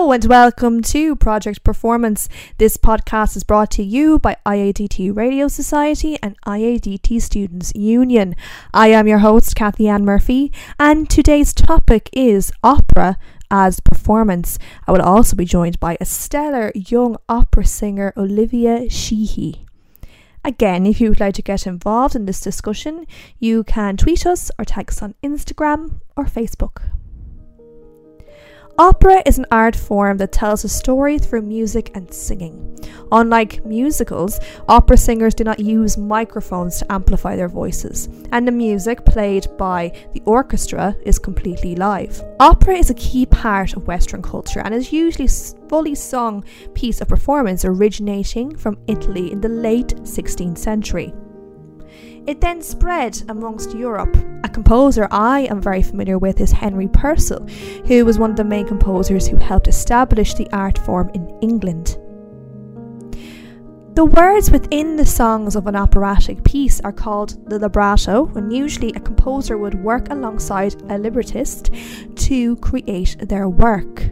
Hello and welcome to Project Performance. This podcast is brought to you by IADT Radio Society and IADT Students Union. I am your host, Kathy Ann Murphy, and today's topic is opera as performance. I will also be joined by a stellar young opera singer, Olivia Sheehy. Again, if you would like to get involved in this discussion, you can tweet us or tag us on Instagram or Facebook. Opera is an art form that tells a story through music and singing. Unlike musicals, opera singers do not use microphones to amplify their voices, and the music played by the orchestra is completely live. Opera is a key part of Western culture and is usually a fully sung piece of performance originating from Italy in the late 16th century. It then spread amongst Europe. A composer I am very familiar with is Henry Purcell, who was one of the main composers who helped establish the art form in England. The words within the songs of an operatic piece are called the libretto, and usually a composer would work alongside a librettist to create their work.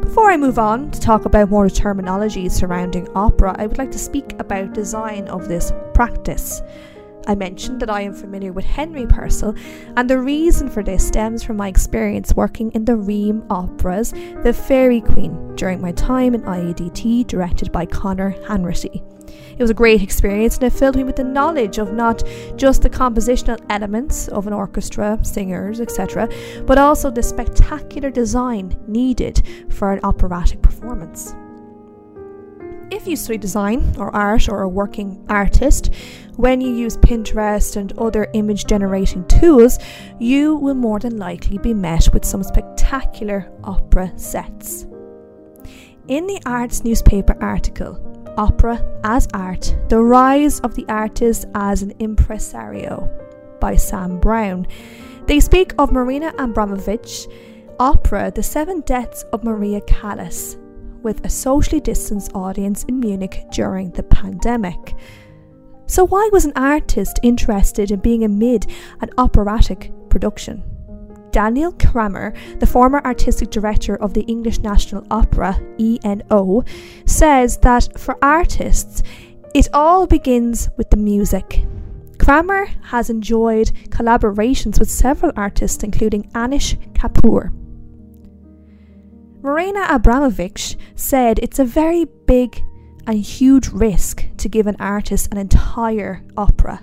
Before I move on to talk about more terminology surrounding opera, I would like to speak about design of this practice. I mentioned that I am familiar with Henry Purcell, and the reason for this stems from my experience working in the Ream operas The Fairy Queen during my time in IADT, directed by Conor Hanratty. It was a great experience and it filled me with the knowledge of not just the compositional elements of an orchestra, singers, etc., but also the spectacular design needed for an operatic performance. If you study design or art or a working artist, when you use Pinterest and other image generating tools, you will more than likely be met with some spectacular opera sets. In the Arts newspaper article, Opera as Art The Rise of the Artist as an Impresario by Sam Brown, they speak of Marina Abramović, opera The Seven Deaths of Maria Callas, with a socially distanced audience in Munich during the pandemic. So, why was an artist interested in being amid an operatic production? Daniel Kramer, the former artistic director of the English National Opera, ENO, says that for artists, it all begins with the music. Kramer has enjoyed collaborations with several artists, including Anish Kapoor. Marina Abramović said it's a very big and huge risk to give an artist an entire opera.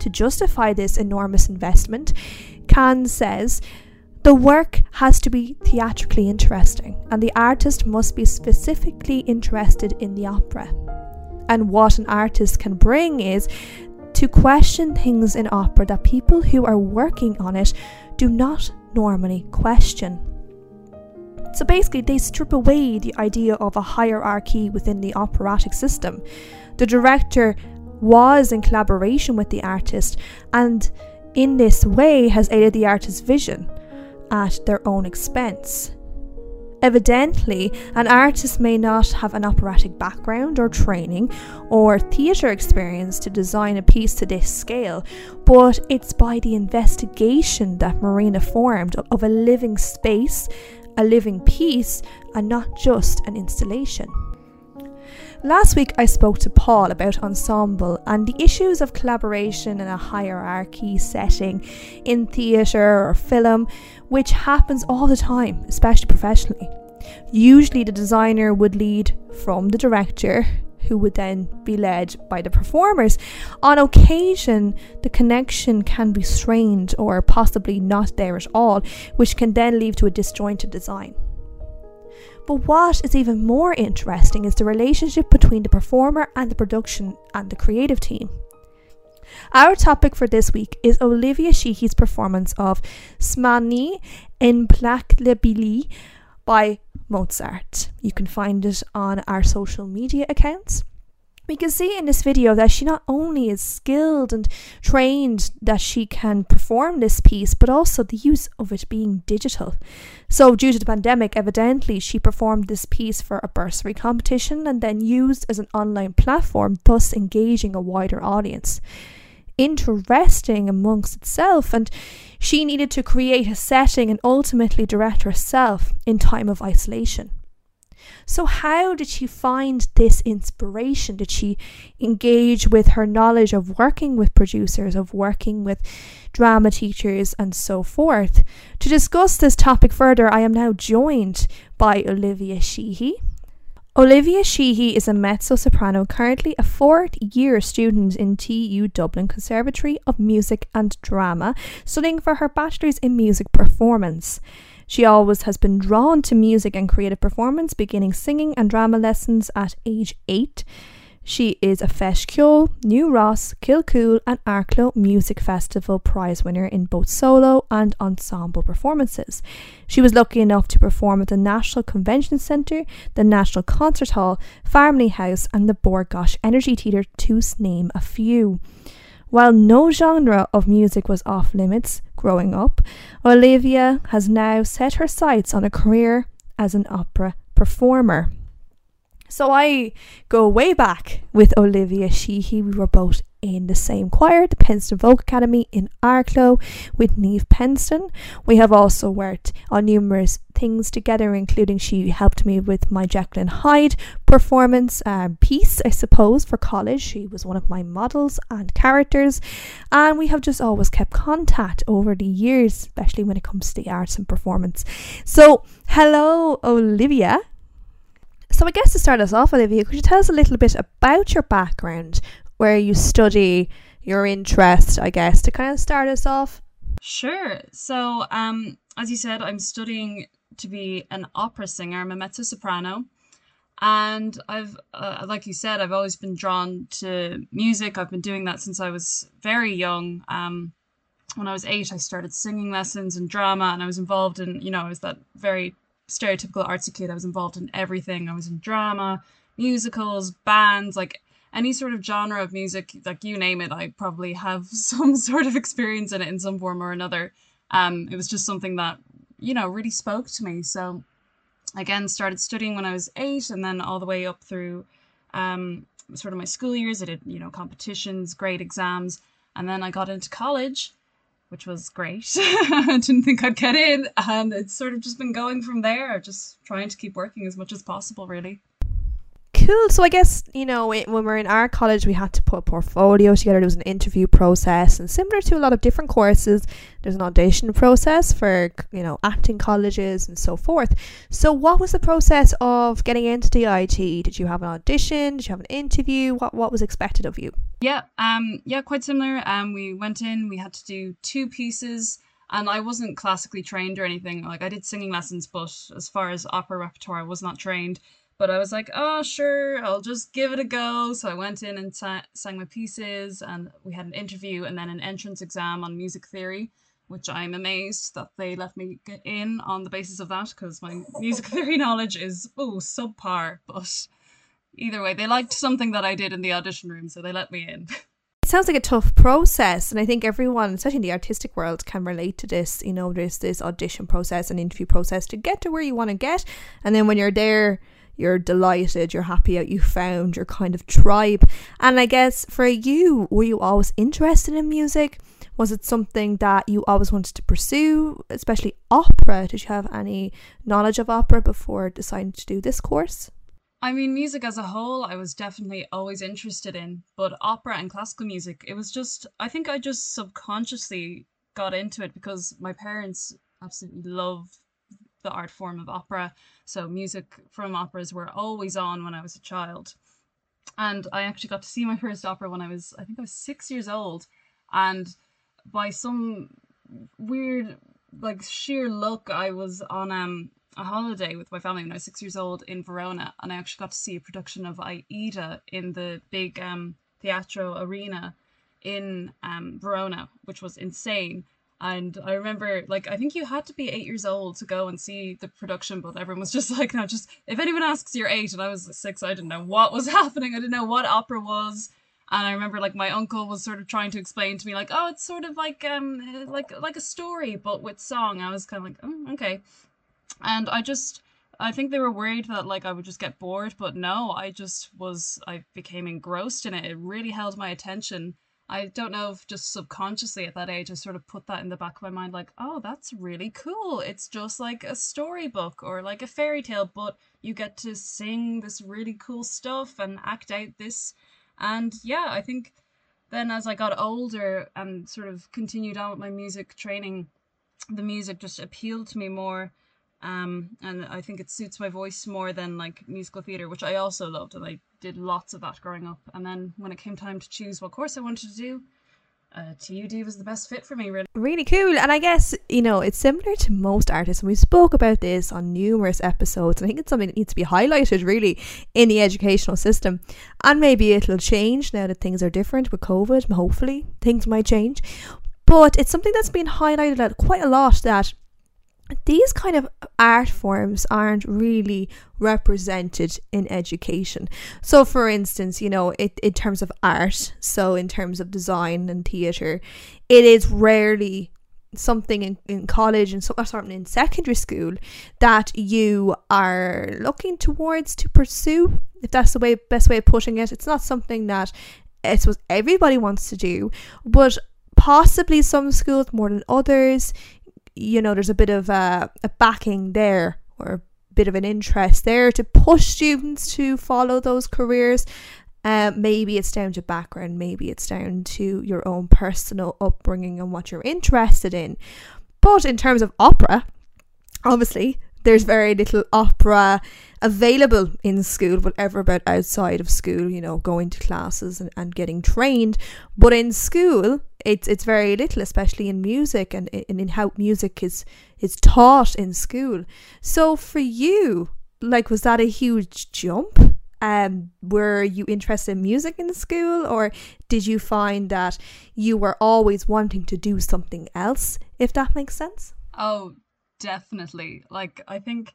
To justify this enormous investment, Kahn says the work has to be theatrically interesting, and the artist must be specifically interested in the opera. And what an artist can bring is to question things in opera that people who are working on it do not normally question. So basically, they strip away the idea of a hierarchy within the operatic system. The director was in collaboration with the artist and in this way has aided the artist's vision at their own expense. Evidently, an artist may not have an operatic background or training or theatre experience to design a piece to this scale, but it's by the investigation that Marina formed of a living space, a living piece, and not just an installation. Last week, I spoke to Paul about ensemble and the issues of collaboration in a hierarchy setting in theatre or film, which happens all the time, especially professionally. Usually, the designer would lead from the director, who would then be led by the performers. On occasion, the connection can be strained or possibly not there at all, which can then lead to a disjointed design. But what is even more interesting is the relationship between the performer and the production and the creative team. Our topic for this week is Olivia Sheehy's performance of Smanie Implacabili by Mozart. You can find it on our social media accounts. We can see in this video that she not only is skilled and trained that she can perform this piece, but also the use of it being digital. So, due to the pandemic, evidently she performed this piece for a bursary competition and then used as an online platform, thus engaging a wider audience. interesting amongst itself, and she needed to create a setting and ultimately direct herself in time of isolation. So, how did she find this inspiration? Did she engage with her knowledge of working with producers, of working with drama teachers, and so forth? To discuss this topic further, I am now joined by Olivia Sheehy. Olivia Sheehy is a mezzo soprano, currently a fourth year student in TU Dublin Conservatory of Music and Drama, studying for her bachelor's in music performance. She always has been drawn to music and creative performance, beginning singing and drama lessons at age 8. She is a Ceoil, New Ross, Kilcoole, and Arklow Music Festival prize winner in both solo and ensemble performances. She was lucky enough to perform at the National Convention Centre, the National Concert Hall, Farmleigh House, and the Bord Gáis Energy Theatre, to name a few. While no genre of music was off limits growing up, Olivia has now set her sights on a career as an opera performer. So I go way back with Olivia Sheehy. We were both in the same choir, the Penston Folk Academy in Arklow with Neve Penston. We have also worked on numerous things together, including she helped me with my Jacqueline Hyde performance um, piece, I suppose, for college. She was one of my models and characters, and we have just always kept contact over the years, especially when it comes to the arts and performance. So, hello, Olivia. So, I guess to start us off, Olivia, could you tell us a little bit about your background, where you study, your interest, I guess, to kind of start us off? Sure. So, um, as you said, I'm studying to be an opera singer. I'm a mezzo soprano. And I've, uh, like you said, I've always been drawn to music. I've been doing that since I was very young. Um, when I was eight, I started singing lessons and drama, and I was involved in, you know, I was that very stereotypical artsy kid. I was involved in everything. I was in drama, musicals, bands, like any sort of genre of music, like you name it, I probably have some sort of experience in it in some form or another. Um, it was just something that you know really spoke to me. So again, started studying when I was eight, and then all the way up through um, sort of my school years. I did you know competitions, grade exams, and then I got into college, which was great. I didn't think I'd get in, and it's sort of just been going from there. Just trying to keep working as much as possible, really cool. So I guess you know when we are in our college, we had to put a portfolio together. There was an interview process, and similar to a lot of different courses, there's an audition process for you know acting colleges and so forth. So what was the process of getting into DIT? Did you have an audition? Did you have an interview? What what was expected of you? Yeah, um, yeah, quite similar. Um, we went in. We had to do two pieces and I wasn't classically trained or anything. Like I did singing lessons, but as far as opera repertoire, I was not trained. But I was like, oh, sure, I'll just give it a go. So I went in and sa- sang my pieces, and we had an interview and then an entrance exam on music theory, which I'm amazed that they let me get in on the basis of that because my music theory knowledge is, oh, subpar. But either way, they liked something that I did in the audition room, so they let me in. It sounds like a tough process, and I think everyone, especially in the artistic world, can relate to this. You know, there's this audition process and interview process to get to where you want to get, and then when you're there, you're delighted, you're happy that you found your kind of tribe. And I guess for you, were you always interested in music? Was it something that you always wanted to pursue, especially opera? Did you have any knowledge of opera before deciding to do this course? I mean, music as a whole, I was definitely always interested in, but opera and classical music, it was just, I think I just subconsciously got into it because my parents absolutely love the art form of opera. So music from operas were always on when I was a child. And I actually got to see my first opera when I was, I think I was six years old. And by some weird, like sheer luck, I was on um, a holiday with my family when I was six years old in Verona. And I actually got to see a production of Aida in the big um, Teatro Arena in um, Verona, which was insane. And I remember, like, I think you had to be eight years old to go and see the production, but everyone was just like, no, just if anyone asks, you're eight. And I was six, I didn't know what was happening. I didn't know what opera was. And I remember, like, my uncle was sort of trying to explain to me, like, oh, it's sort of like, um, like, like a story, but with song. I was kind of like, oh, okay. And I just, I think they were worried that, like, I would just get bored, but no, I just was, I became engrossed in it. It really held my attention I don't know if just subconsciously at that age I sort of put that in the back of my mind like, oh, that's really cool. It's just like a storybook or like a fairy tale, but you get to sing this really cool stuff and act out this. And yeah, I think then as I got older and sort of continued on with my music training, the music just appealed to me more um, and I think it suits my voice more than like musical theatre, which I also loved, and I did lots of that growing up. And then when it came time to choose what course I wanted to do, uh, TUD was the best fit for me, really. Really cool. And I guess, you know, it's similar to most artists. And we spoke about this on numerous episodes. I think it's something that needs to be highlighted really in the educational system. And maybe it'll change now that things are different with COVID. Hopefully, things might change. But it's something that's been highlighted quite a lot that these kind of art forms aren't really represented in education. So, for instance, you know, it, in terms of art, so in terms of design and theatre, it is rarely something in, in college and so, something in secondary school that you are looking towards to pursue if that's the way best way of putting it it's not something that it's what everybody wants to do but possibly some schools more than others you know, there's a bit of a, a backing there or a bit of an interest there to push students to follow those careers. Uh, maybe it's down to background, maybe it's down to your own personal upbringing and what you're interested in. But in terms of opera, obviously, there's very little opera available in school, whatever about outside of school, you know, going to classes and, and getting trained. But in school, it's it's very little, especially in music and, in how music is is taught in school. So for you, like was that a huge jump? Um, were you interested in music in school or did you find that you were always wanting to do something else, if that makes sense? Oh, definitely. Like I think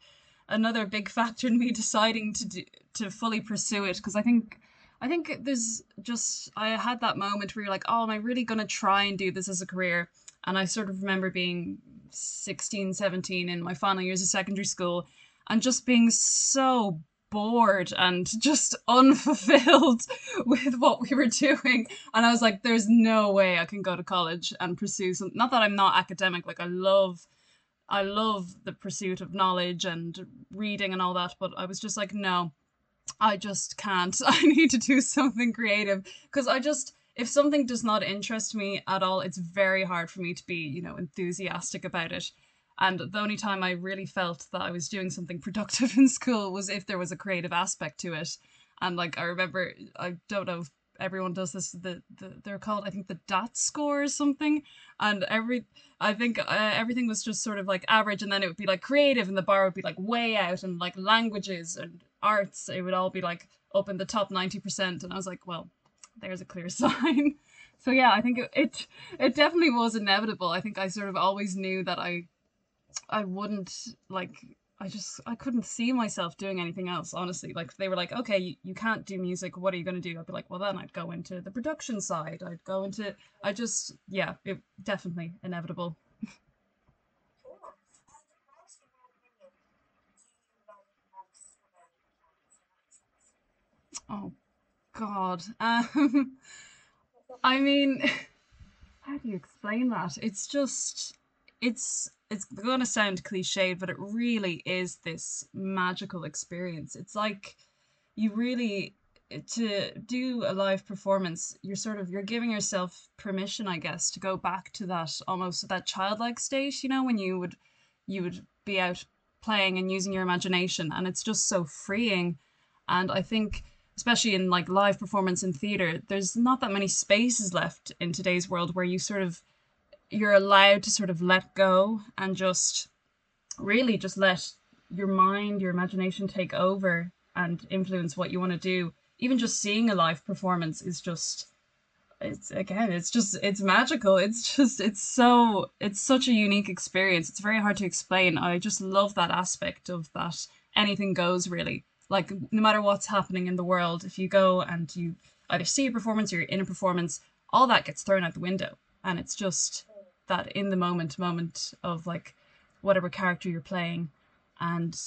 another big factor in me deciding to do, to fully pursue it because I think I think there's just I had that moment where you're like, oh, am I really gonna try and do this as a career? And I sort of remember being 16, 17 in my final years of secondary school and just being so bored and just unfulfilled with what we were doing. And I was like, there's no way I can go to college and pursue some not that I'm not academic, like I love I love the pursuit of knowledge and reading and all that, but I was just like, no, I just can't. I need to do something creative because I just if something does not interest me at all, it's very hard for me to be, you know, enthusiastic about it. And the only time I really felt that I was doing something productive in school was if there was a creative aspect to it. And like I remember, I don't know if everyone does this the, the they're called i think the dot score or something and every i think uh, everything was just sort of like average and then it would be like creative and the bar would be like way out and like languages and arts it would all be like up in the top 90% and i was like well there's a clear sign so yeah i think it, it it definitely was inevitable i think i sort of always knew that i i wouldn't like I just I couldn't see myself doing anything else, honestly. Like they were like, okay, you, you can't do music. What are you going to do? I'd be like, well, then I'd go into the production side. I'd go into. I just yeah, it definitely inevitable. Oh, God. Um, I mean, how do you explain that? It's just it's it's going to sound cliched, but it really is this magical experience. It's like you really to do a live performance you're sort of you're giving yourself permission i guess to go back to that almost that childlike state you know when you would you would be out playing and using your imagination and it's just so freeing and i think especially in like live performance in theater there's not that many spaces left in today's world where you sort of you're allowed to sort of let go and just really just let your mind, your imagination take over and influence what you want to do. Even just seeing a live performance is just it's again it's just it's magical. It's just it's so it's such a unique experience. It's very hard to explain. I just love that aspect of that anything goes really like no matter what's happening in the world if you go and you either see a performance or you're in a performance all that gets thrown out the window and it's just that in the moment moment of like whatever character you're playing and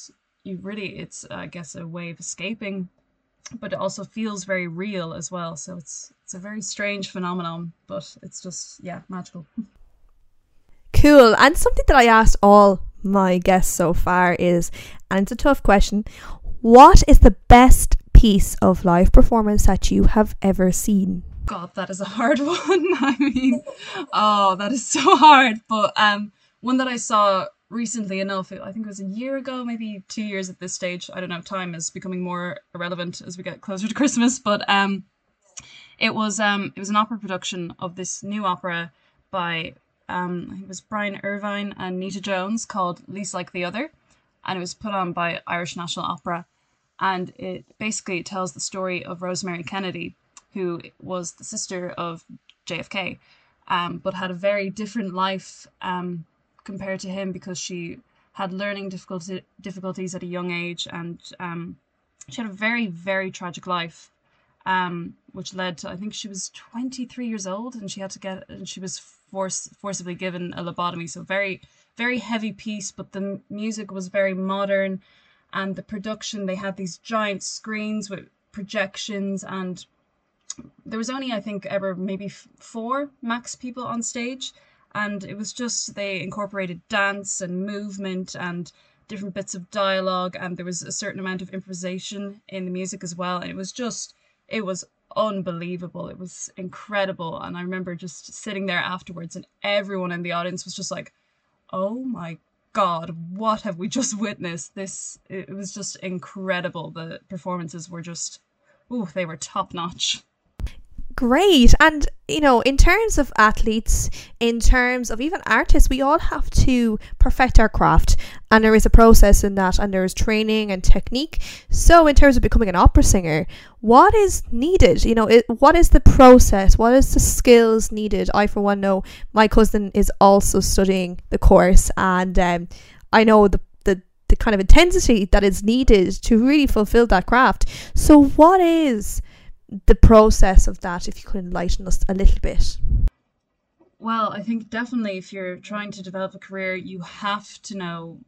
you really it's i guess a way of escaping but it also feels very real as well. So it's it's a very strange phenomenon, but it's just yeah, magical. Cool. And something that I asked all my guests so far is, and it's a tough question, what is the best piece of live performance that you have ever seen? God, that is a hard one. I mean, oh, that is so hard. But um, one that I saw recently enough, I think it was a year ago, maybe two years at this stage. I don't know. Time is becoming more irrelevant as we get closer to Christmas. But um, it was um, it was an opera production of this new opera by um, it was Brian Irvine and Netia Jones called Least Like the Other, and it was put on by Irish National Opera, and it basically tells the story of Rosemary Kennedy, who was the sister of JFK, um, but had a very different life um, compared to him because she had learning difficulty, difficulties at a young age and um, she had a very, very tragic life, um, which led to, I think she was 23 years old and she had to get, and she was force, forcibly given a lobotomy. So very, very heavy piece, but the music was very modern and the production, they had these giant screens with projections and there was only I think ever maybe four max people on stage, and it was just they incorporated dance and movement and different bits of dialogue, and there was a certain amount of improvisation in the music as well, and it was just it was unbelievable. It was incredible, and I remember just sitting there afterwards, and everyone in the audience was just like, "Oh my god, what have we just witnessed?" This it was just incredible. The performances were just, oh, they were top notch great. And, you know, in terms of athletes, in terms of even artists, we all have to perfect our craft. And there is a process in that, and there is training and technique. So, in terms of becoming an opera singer, what is needed? You know, it, what is the process? What is the skills needed? I, for one, know my cousin is also studying the course, and um, I know the the kind of intensity that is needed to really fulfill that craft. So, what is the process of that if you could enlighten us a little bit. Well i think definitely if you're trying to develop a career you have to know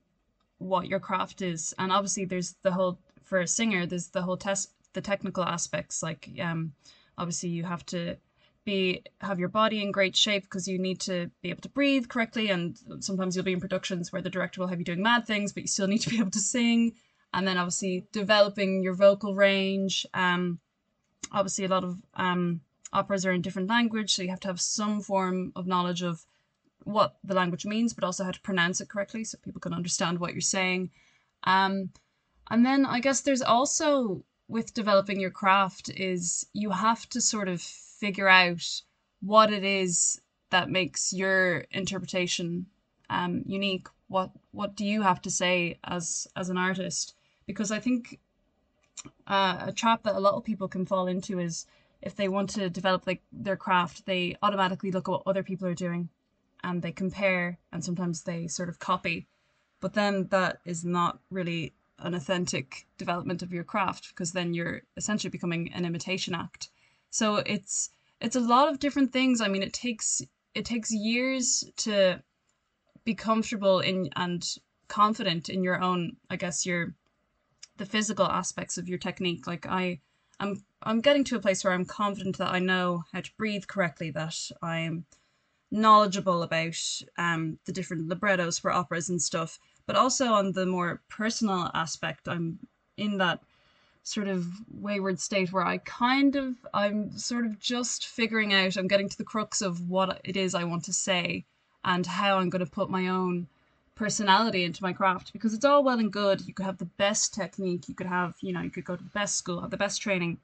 what your craft is. And obviously there's the whole for a singer there's the whole test the technical aspects like um obviously you have to be have your body in great shape because you need to be able to breathe correctly. And sometimes you'll be in productions where the director will have you doing mad things but you still need to be able to sing. And then obviously developing your vocal range um obviously a lot of um, operas are in different language, so you have to have some form of knowledge of what the language means, but also how to pronounce it correctly so people can understand what you're saying. Um, and then I guess there's also with developing your craft is you have to sort of figure out what it is that makes your interpretation um, unique. What what do you have to say as as an artist? Because I think uh, a trap that a lot of people can fall into is if they want to develop like their craft, they automatically look at what other people are doing and they compare and sometimes they sort of copy. But then that is not really an authentic development of your craft because then you're essentially becoming an imitation act. So it's it's a lot of different things. I mean, it takes it takes years to be comfortable in and confident in your own, I guess, your the physical aspects of your technique. Like I, I'm I'm getting to a place where I'm confident that I know how to breathe correctly, that I'm knowledgeable about um, the different librettos for operas and stuff. But also on the more personal aspect, I'm in that sort of wayward state where I kind of I'm sort of just figuring out. I'm getting to the crux of what it is I want to say and how I'm going to put my own personality into my craft because it's all well and good. You could have the best technique, you could have, you know, you could go to the best school, have the best training.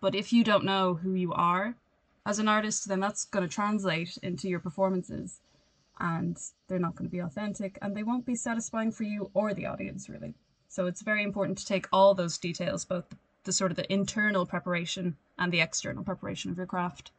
But if you don't know who you are as an artist, then that's going to translate into your performances and they're not going to be authentic and they won't be satisfying for you or the audience, really. So it's very important to take all those details, both the, the sort of the internal preparation and the external preparation of your craft.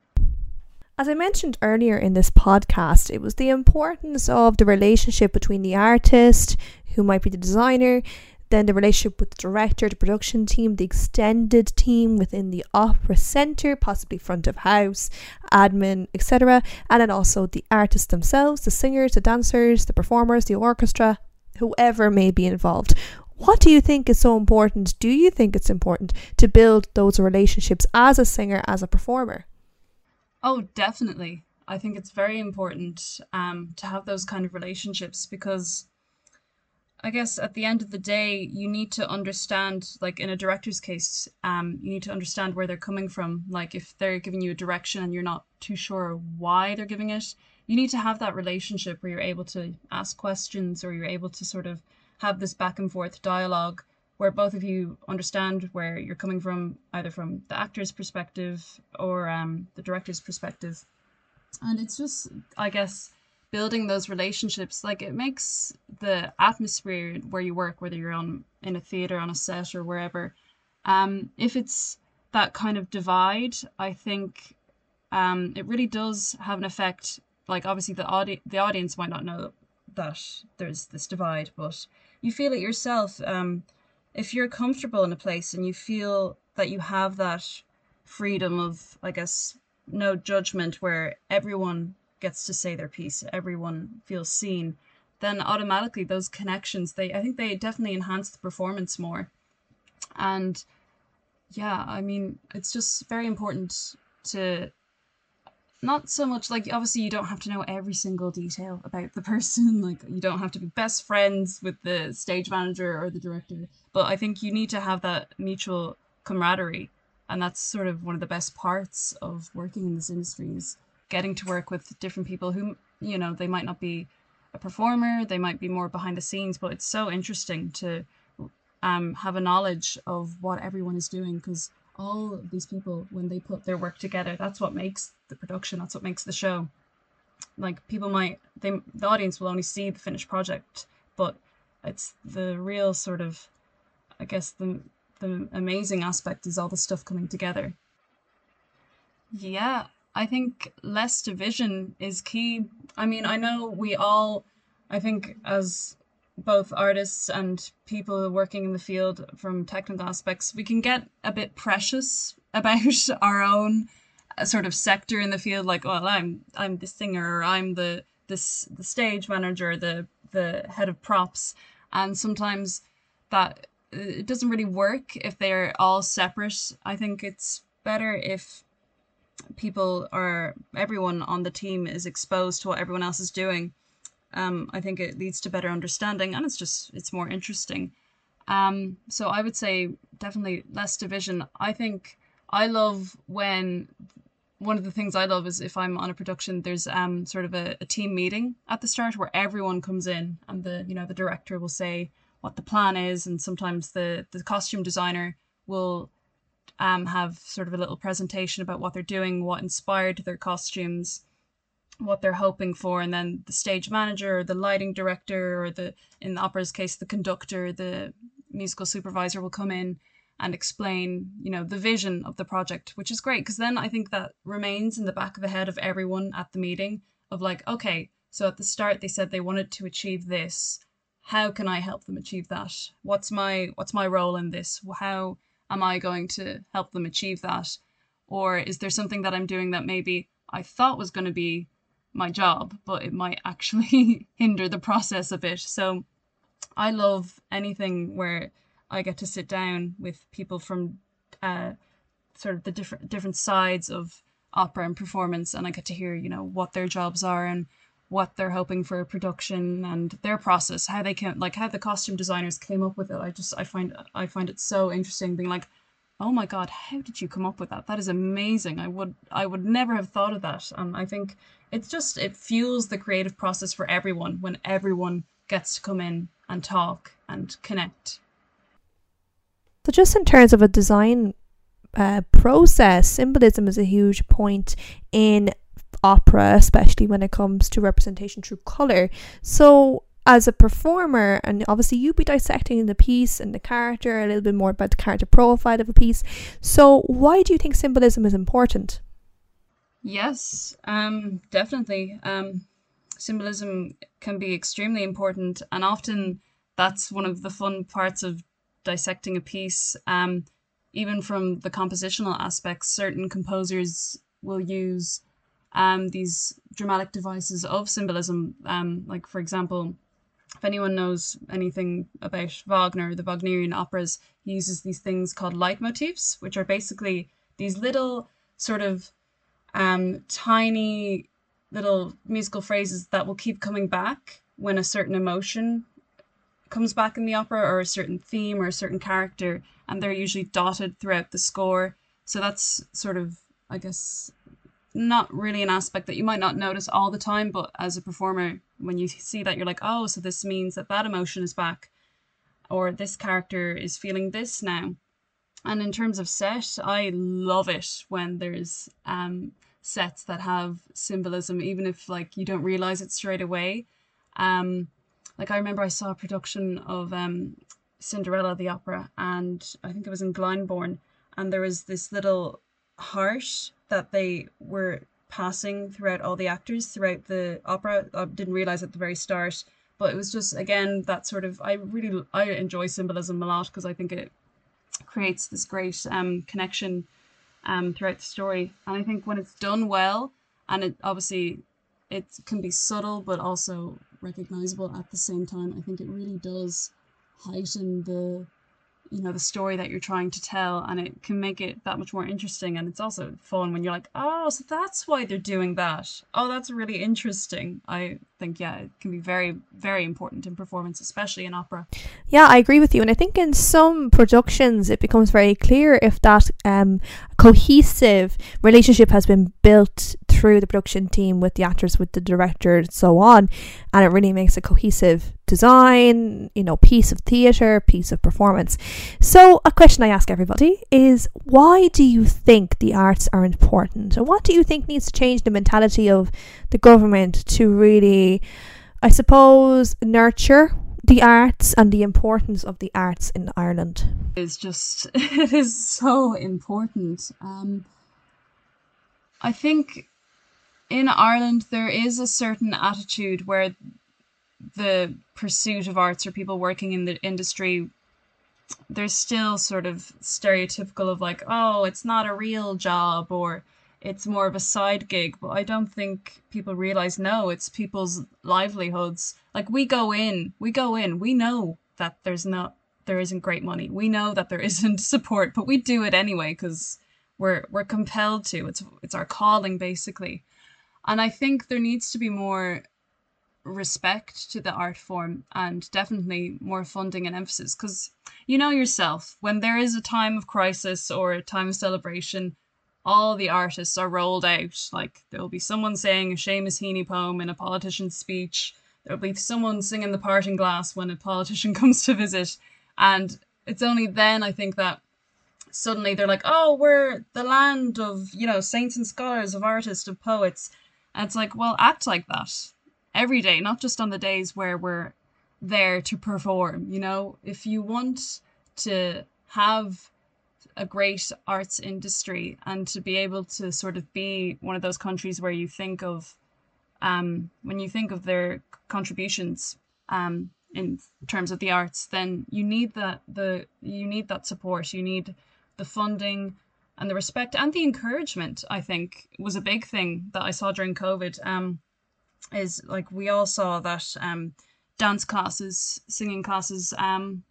As I mentioned earlier in this podcast, it was the importance of the relationship between the artist, who might be the designer, then the relationship with the director, the production team, the extended team within the opera centre, possibly front of house, admin, etc., and then also the artists themselves, the singers, the dancers, the performers, the orchestra, whoever may be involved. What do you think is so important? Do you think it's important to build those relationships as a singer, as a performer? Oh, definitely. I think it's very important um, to have those kind of relationships because I guess at the end of the day, you need to understand, like in a director's case, um, you need to understand where they're coming from. Like if they're giving you a direction and you're not too sure why they're giving it, you need to have that relationship where you're able to ask questions or you're able to sort of have this back and forth dialogue where both of you understand where you're coming from, either from the actor's perspective or um, the director's perspective. And it's just, I guess, building those relationships like it makes the atmosphere where you work whether you're on in a theater on a set or wherever um if it's that kind of divide i think um it really does have an effect like obviously the audi- the audience might not know that there's this divide but you feel it yourself um if you're comfortable in a place and you feel that you have that freedom of i guess no judgment where everyone gets to say their piece, everyone feels seen, then automatically those connections, they I think they definitely enhance the performance more. And yeah, I mean, it's just very important to not so much like obviously you don't have to know every single detail about the person like you don't have to be best friends with the stage manager or the director but i think you need to have that mutual camaraderie and that's sort of one of the best parts of working in this industry is getting to work with different people who you know they might not be a performer they might be more behind the scenes but it's so interesting to um, have a knowledge of what everyone is doing because all of these people when they put their work together that's what makes the production that's what makes the show like people might they the audience will only see the finished project but it's the real sort of i guess the the amazing aspect is all the stuff coming together yeah I think less division is key. I mean, I know we all, I think, as both artists and people working in the field from technical aspects, we can get a bit precious about our own uh, sort of sector in the field. Like, well, I'm I'm the singer, or I'm the this the stage manager, the the head of props, and sometimes that uh, it doesn't really work if they're all separate. I think it's better if people or everyone on the team is exposed to what everyone else is doing, um, I think it leads to better understanding and it's just it's more interesting. Um, so I would say definitely less division. I think I love when one of the things I love is if I'm on a production, there's um sort of a, a team meeting at the start where everyone comes in and the you know the director will say what the plan is and sometimes the the costume designer will um, have sort of a little presentation about what they're doing, what inspired their costumes, what they're hoping for, and then the stage manager or the lighting director or the in the opera's case the conductor, the musical supervisor will come in and explain, you know, the vision of the project, which is great because then I think that remains in the back of the head of everyone at the meeting of like, okay, so at the start they said they wanted to achieve this. How can I help them achieve that? What's my what's my role in this? How am I going to help them achieve that? Or is there something that I'm doing that maybe I thought was going to be my job, but it might actually hinder the process a bit? So I love anything where I get to sit down with people from uh, sort of the different different sides of opera and performance, and I get to hear you know what their jobs are and what they're hoping for production and their process how they can like how the costume designers came up with it i just i find i find it so interesting being like oh my god how did you come up with that? That is amazing. I would i would never have thought of that. And i think it's just it fuels the creative process for everyone when everyone gets to come in and talk and connect. So just in terms of a design uh, process symbolism is a huge point in opera, especially when it comes to representation through colour. So, as a performer, and obviously you'd be dissecting the piece and the character, a little bit more about the character profile of a piece. So, why do you think symbolism is important? Yes, um, definitely. Um, symbolism can be extremely important, and often that's one of the fun parts of dissecting a piece. Um, even from the compositional aspects, certain composers will use um, these dramatic devices of symbolism. Um, like, for example, if anyone knows anything about Wagner, the Wagnerian operas, he uses these things called leitmotifs, which are basically these little sort of um, tiny little musical phrases that will keep coming back when a certain emotion comes back in the opera or a certain theme or a certain character and they're usually dotted throughout the score. So that's sort of i guess not really an aspect that you might not notice all the time but as a performer when you see that you're like oh so this means that that emotion is back or this character is feeling this now. And in terms of set i love it when there's um sets that have symbolism even if like you don't realize it straight away. Um like I remember I saw a production of um, Cinderella the opera, and I think it was in Glyndebourne, and there was this little heart that they were passing throughout all the actors throughout the opera. I didn't realize at the very start, but it was just again that sort of I really I enjoy symbolism a lot because I think it creates this great um, connection um, throughout the story, and I think when it's done well, and it obviously it can be subtle but also recognizable at the same time. I think it really does heighten the you know the story that you're trying to tell and it can make it that much more interesting and it's also fun when you're like oh so that's why they're doing that. Oh that's really interesting. I think yeah it can be very very important in performance especially in opera. Yeah i agree with you and i think in some productions it becomes very clear if that um, cohesive relationship has been built through the production team with the actors with the director and so on and it really makes a cohesive design, you know, piece of theatre, piece of performance. So, a question I ask everybody is why do you think the arts are important? And what do you think needs to change the mentality of the government to really, I suppose, nurture the arts and the importance of the arts in Ireland? It's just, it is so important. Um, I think in Ireland there is a certain attitude where the pursuit of arts or people working in the industry there's still sort of stereotypical of like oh it's not a real job or it's more of a side gig. But i don't think people realize no it's people's livelihoods. Like we go in we go in we know that there's not there isn't great money. We know that there isn't support but we do it anyway because we're we're compelled to. It's it's our calling basically. And i think there needs to be more respect to the art form and definitely more funding and emphasis. Because you know yourself when there is a time of crisis or a time of celebration all the artists are rolled out. Like there'll be someone saying a Seamus Heaney poem in a politician's speech. There'll be someone singing the parting glass when a politician comes to visit. And it's only then I think that suddenly they're like oh we're the land of you know saints and scholars of artists of poets. And it's like well act like that every day, not just on the days where we're there to perform. You know, if you want to have a great arts industry and to be able to sort of be one of those countries where you think of um, when you think of their contributions um, in terms of the arts, then you need that the you need that support. You need the funding and the respect and the encouragement. I think was a big thing that I saw during COVID. Um, is like we all saw that um, dance classes, singing classes, um,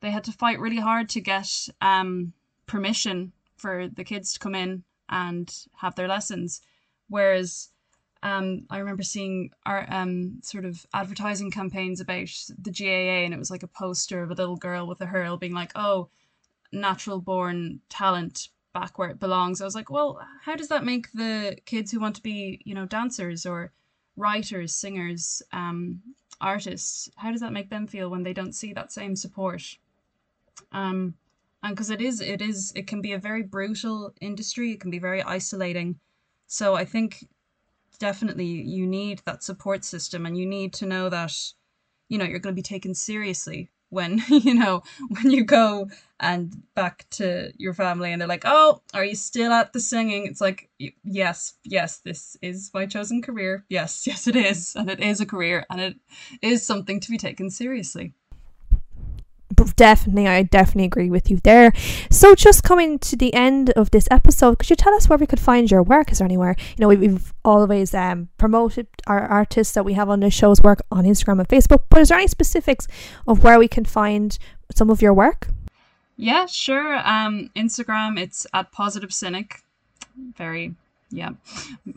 they had to fight really hard to get um, permission for the kids to come in and have their lessons. Whereas um, I remember seeing our um, sort of advertising campaigns about the GAA, and it was like a poster of a little girl with a hurl being like, "Oh, natural born talent back where it belongs." I was like, "Well, how does that make the kids who want to be, you know, dancers or writers, singers, um, artists, how does that make them feel when they don't see that same support? Um, and because it is, it is, it can be a very brutal industry. It can be very isolating. So I think definitely you need that support system, and you need to know that, you know, you're going to be taken seriously when you know when you go and back to your family and they're like oh are you still at the singing? It's like yes yes this is my chosen career. Yes yes it is. And it is a career and it is something to be taken seriously definitely, I definitely agree with you there. So, just coming to the end of this episode, could you tell us where we could find your work? Is there anywhere? You know, we've always um, promoted our artists that we have on the show's work on Instagram and Facebook, but is there any specifics of where we can find some of your work? Yeah, sure. Um, Instagram, it's at Positive Cynic. Very, yeah.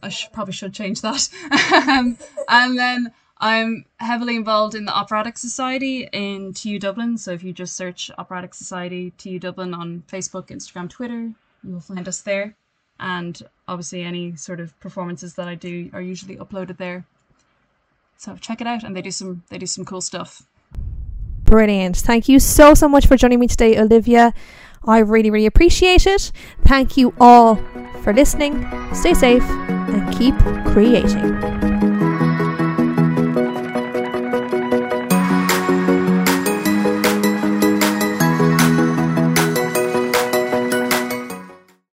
I should, probably should change that. um, and then I'm heavily involved in the Operatic Society in TU Dublin. So if you just search Operatic Society TU Dublin on Facebook, Instagram, Twitter, you will find us there. And obviously, any sort of performances that I do are usually uploaded there. So check it out, and they do some they do some cool stuff. Brilliant. Thank you so so much for joining me today, Olivia. I really really appreciate it. Thank you all for listening. Stay safe and keep creating.